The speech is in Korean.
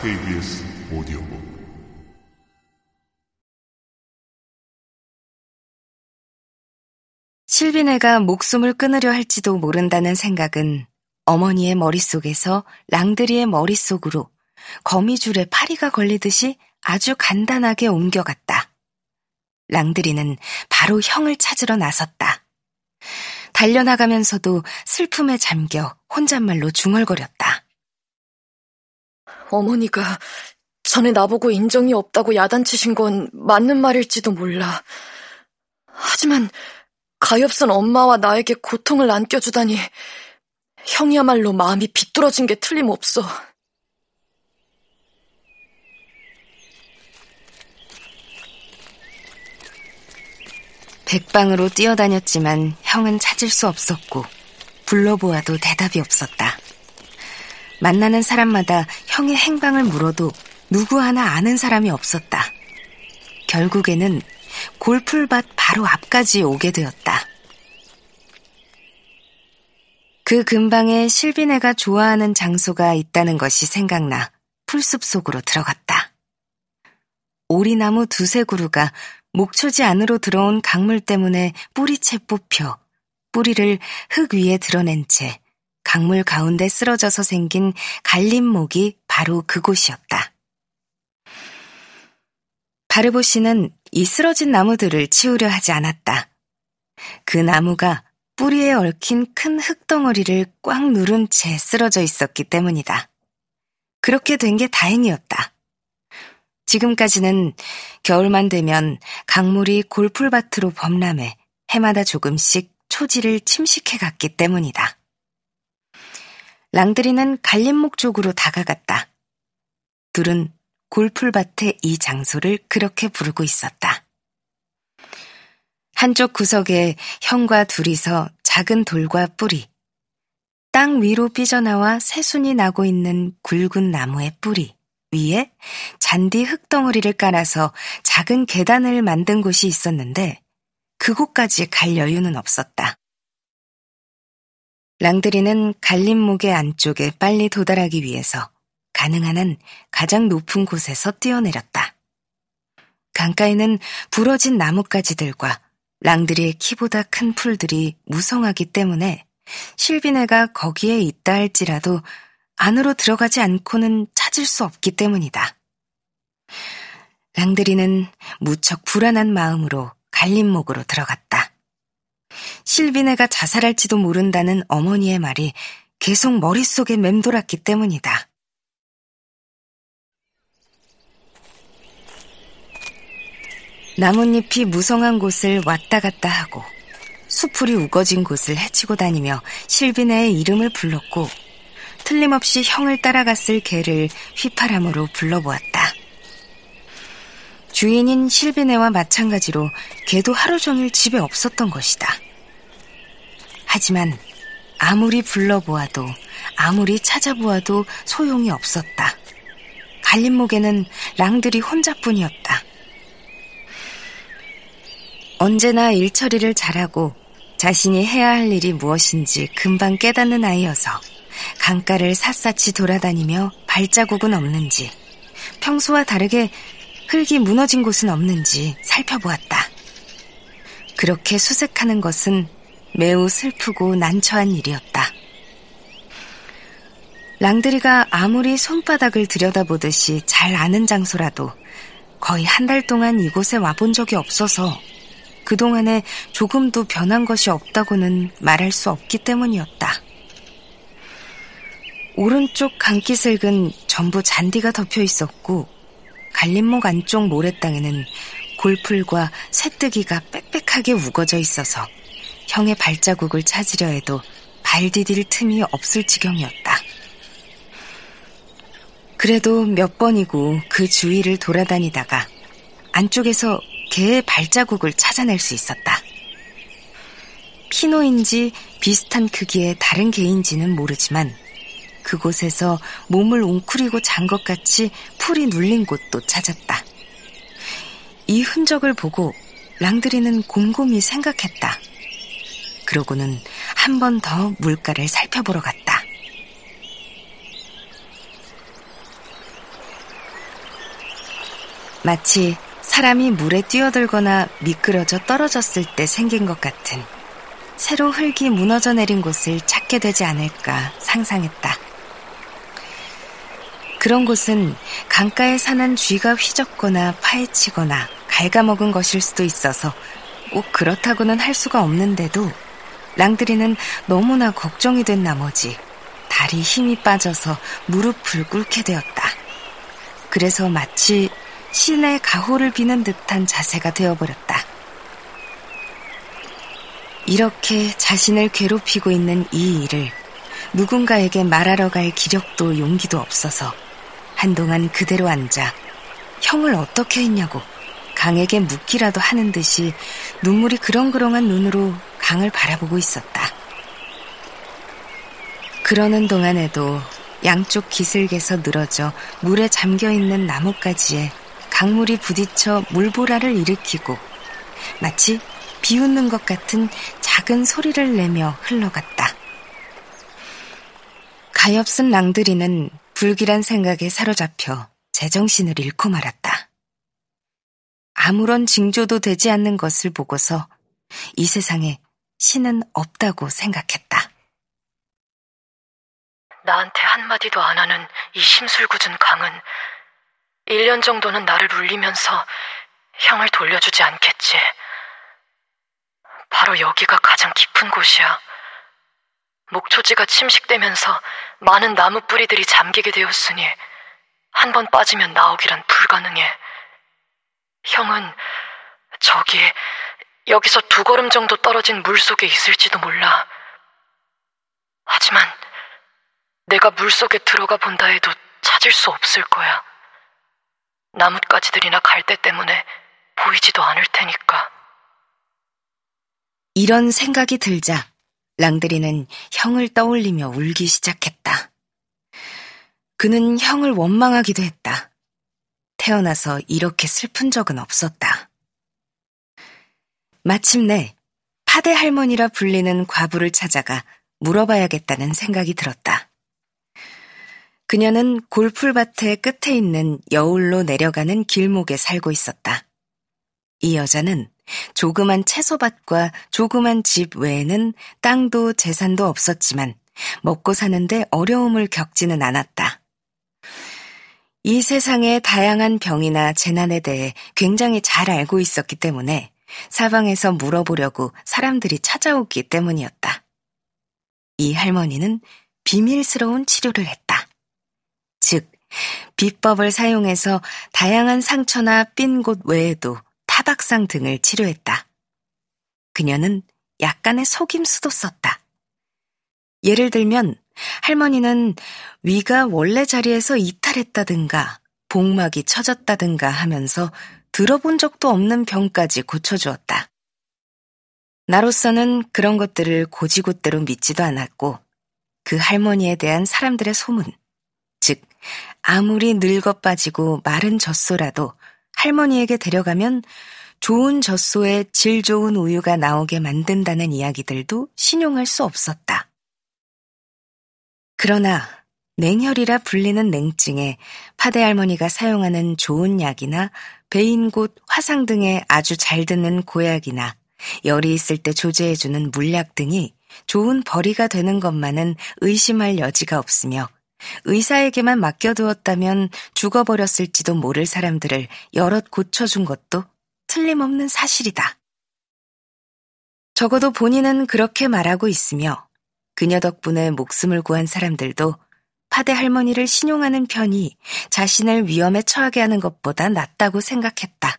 KBS 오디오북 실비네가 목숨을 끊으려 할지도 모른다는 생각은 어머니의 머릿속에서 랑드리의 머릿속으로 거미줄에 파리가 걸리듯이 아주 간단하게 옮겨갔다. 랑드리는 바로 형을 찾으러 나섰다. 달려나가면서도 슬픔에 잠겨 혼잣말로 중얼거렸다. 어머니가 전에 나보고 인정이 없다고 야단치신 건 맞는 말일지도 몰라. 하지만 가엾은 엄마와 나에게 고통을 안겨주다니 형이야말로 마음이 비뚤어진 게 틀림없어. 백방으로 뛰어다녔지만 형은 찾을 수 없었고 불러보아도 대답이 없었다. 만나는 사람마다 형의 행방을 물어도 누구 하나 아는 사람이 없었다. 결국에는 골풀밭 바로 앞까지 오게 되었다. 그 근방에 실비네가 좋아하는 장소가 있다는 것이 생각나 풀숲 속으로 들어갔다. 오리나무 두세 그루가 목초지 안으로 들어온 강물 때문에 뿌리채 뽑혀 뿌리를 흙 위에 드러낸 채 강물 가운데 쓰러져서 생긴 갈림목이 바로 그곳이었다. 바르보 씨는 이 쓰러진 나무들을 치우려 하지 않았다. 그 나무가 뿌리에 얽힌 큰 흙덩어리를 꽉 누른 채 쓰러져 있었기 때문이다. 그렇게 된 게 다행이었다. 지금까지는 겨울만 되면 강물이 골풀밭으로 범람해 해마다 조금씩 초지를 침식해 갔기 때문이다. 랑드리는 갈림목 쪽으로 다가갔다. 둘은 골풀밭의 이 장소를 그렇게 부르고 있었다. 한쪽 구석에 형과 둘이서 작은 돌과 뿌리, 땅 위로 삐져나와 새순이 나고 있는 굵은 나무의 뿌리 위에 잔디 흙덩어리를 깔아서 작은 계단을 만든 곳이 있었는데 그곳까지 갈 여유는 없었다. 랑드리는 갈림목의 안쪽에 빨리 도달하기 위해서 가능한 한 가장 높은 곳에서 뛰어내렸다. 강가에는 부러진 나뭇가지들과 랑드리의 키보다 큰 풀들이 무성하기 때문에 실비네가 거기에 있다 할지라도 안으로 들어가지 않고는 찾을 수 없기 때문이다. 랑드리는 무척 불안한 마음으로 갈림목으로 들어갔다. 실비네가 자살할지도 모른다는 어머니의 말이 계속 머릿속에 맴돌았기 때문이다. 나뭇잎이 무성한 곳을 왔다 갔다 하고 수풀이 우거진 곳을 헤치고 다니며 실비네의 이름을 불렀고 틀림없이 형을 따라갔을 개를 휘파람으로 불러보았다. 주인인 실비네와 마찬가지로 개도 하루 종일 집에 없었던 것이다. 하지만 아무리 불러보아도 아무리 찾아보아도 소용이 없었다. 갈림목에는 랑들이 혼자뿐이었다. 언제나 일처리를 잘하고 자신이 해야 할 일이 무엇인지 금방 깨닫는 아이여서 강가를 샅샅이 돌아다니며 발자국은 없는지 평소와 다르게 흙이 무너진 곳은 없는지 살펴보았다. 그렇게 수색하는 것은 매우 슬프고 난처한 일이었다. 랑드리가 아무리 손바닥을 들여다보듯이 잘 아는 장소라도 거의 한 달 동안 이곳에 와본 적이 없어서 그동안에 조금도 변한 것이 없다고는 말할 수 없기 때문이었다. 오른쪽 강기슬은 전부 잔디가 덮여 있었고 갈림목 안쪽 모래땅에는 골풀과 새뜨기가 빽빽하게 우거져 있어서 형의 발자국을 찾으려 해도 발 디딜 틈이 없을 지경이었다. 그래도 몇 번이고 그 주위를 돌아다니다가 안쪽에서 개의 발자국을 찾아낼 수 있었다. 피노인지 비슷한 크기의 다른 개인지는 모르지만 그곳에서 몸을 웅크리고 잔 것 같이 풀이 눌린 곳도 찾았다. 이 흔적을 보고 랑드리는 곰곰이 생각했다. 그러고는 한 번 더 물가를 살펴보러 갔다. 마치 사람이 물에 뛰어들거나 미끄러져 떨어졌을 때 생긴 것 같은 새로 흙이 무너져 내린 곳을 찾게 되지 않을까 상상했다. 그런 곳은 강가에 사는 쥐가 휘젓거나 파헤치거나 갉아먹은 것일 수도 있어서 꼭 그렇다고는 할 수가 없는데도 랑드리는 너무나 걱정이 된 나머지 다리 힘이 빠져서 무릎을 꿇게 되었다. 그래서 마치 신의 가호를 비는 듯한 자세가 되어버렸다. 이렇게 자신을 괴롭히고 있는 이 일을 누군가에게 말하러 갈 기력도 용기도 없어서 한동안 그대로 앉아 형을 어떻게 했냐고 강에게 묻기라도 하는 듯이 눈물이 그렁그렁한 눈으로 강을 바라보고 있었다. 그러는 동안에도 양쪽 기슭에서 늘어져 물에 잠겨 있는 나뭇가지에 강물이 부딪혀 물보라를 일으키고 마치 비웃는 것 같은 작은 소리를 내며 흘러갔다. 가엾은 랑드리는 불길한 생각에 사로잡혀 제정신을 잃고 말았다. 아무런 징조도 되지 않는 것을 보고서 이 세상에 신은 없다고 생각했다. 나한테 한마디도 안 하는 이 심술궂은 강은 1년 정도는 나를 울리면서 형을 돌려주지 않겠지. 바로 여기가 가장 깊은 곳이야. 목초지가 침식되면서 많은 나무 뿌리들이 잠기게 되었으니 한 번 빠지면 나오기란 불가능해. 형은 저기 여기서 두 걸음 정도 떨어진 물 속에 있을지도 몰라. 하지만 내가 물 속에 들어가 본다 해도 찾을 수 없을 거야. 나뭇가지들이나 갈대 때문에 보이지도 않을 테니까. 이런 생각이 들자 랑드리는 형을 떠올리며 울기 시작했다. 그는 형을 원망하기도 했다. 태어나서 이렇게 슬픈 적은 없었다. 마침내 파대 할머니라 불리는 과부를 찾아가 물어봐야겠다는 생각이 들었다. 그녀는 골풀밭의 끝에 있는 여울로 내려가는 길목에 살고 있었다. 이 여자는 조그만 채소밭과 조그만 집 외에는 땅도 재산도 없었지만 먹고 사는데 어려움을 겪지는 않았다. 이 세상의 다양한 병이나 재난에 대해 굉장히 잘 알고 있었기 때문에 사방에서 물어보려고 사람들이 찾아오기 때문이었다. 이 할머니는 비밀스러운 치료를 했다. 즉, 비법을 사용해서 다양한 상처나 삔 곳 외에도 타박상 등을 치료했다. 그녀는 약간의 속임수도 썼다. 예를 들면 할머니는 위가 원래 자리에서 이탈했다든가 복막이 처졌다든가 하면서 들어본 적도 없는 병까지 고쳐주었다. 나로서는 그런 것들을 고지곳대로 믿지도 않았고 그 할머니에 대한 사람들의 소문, 즉 아무리 늙어 빠지고 마른 젖소라도 할머니에게 데려가면 좋은 젖소에 질 좋은 우유가 나오게 만든다는 이야기들도 신용할 수 없었다. 그러나 냉혈이라 불리는 냉증에 파대 할머니가 사용하는 좋은 약이나 베인곳, 화상 등에 아주 잘 듣는 고약이나 열이 있을 때 조제해주는 물약 등이 좋은 벌이가 되는 것만은 의심할 여지가 없으며 의사에게만 맡겨두었다면 죽어버렸을지도 모를 사람들을 여럿 고쳐준 것도 틀림없는 사실이다. 적어도 본인은 그렇게 말하고 있으며 그녀 덕분에 목숨을 구한 사람들도 파대 할머니를 신용하는 편이 자신을 위험에 처하게 하는 것보다 낫다고 생각했다.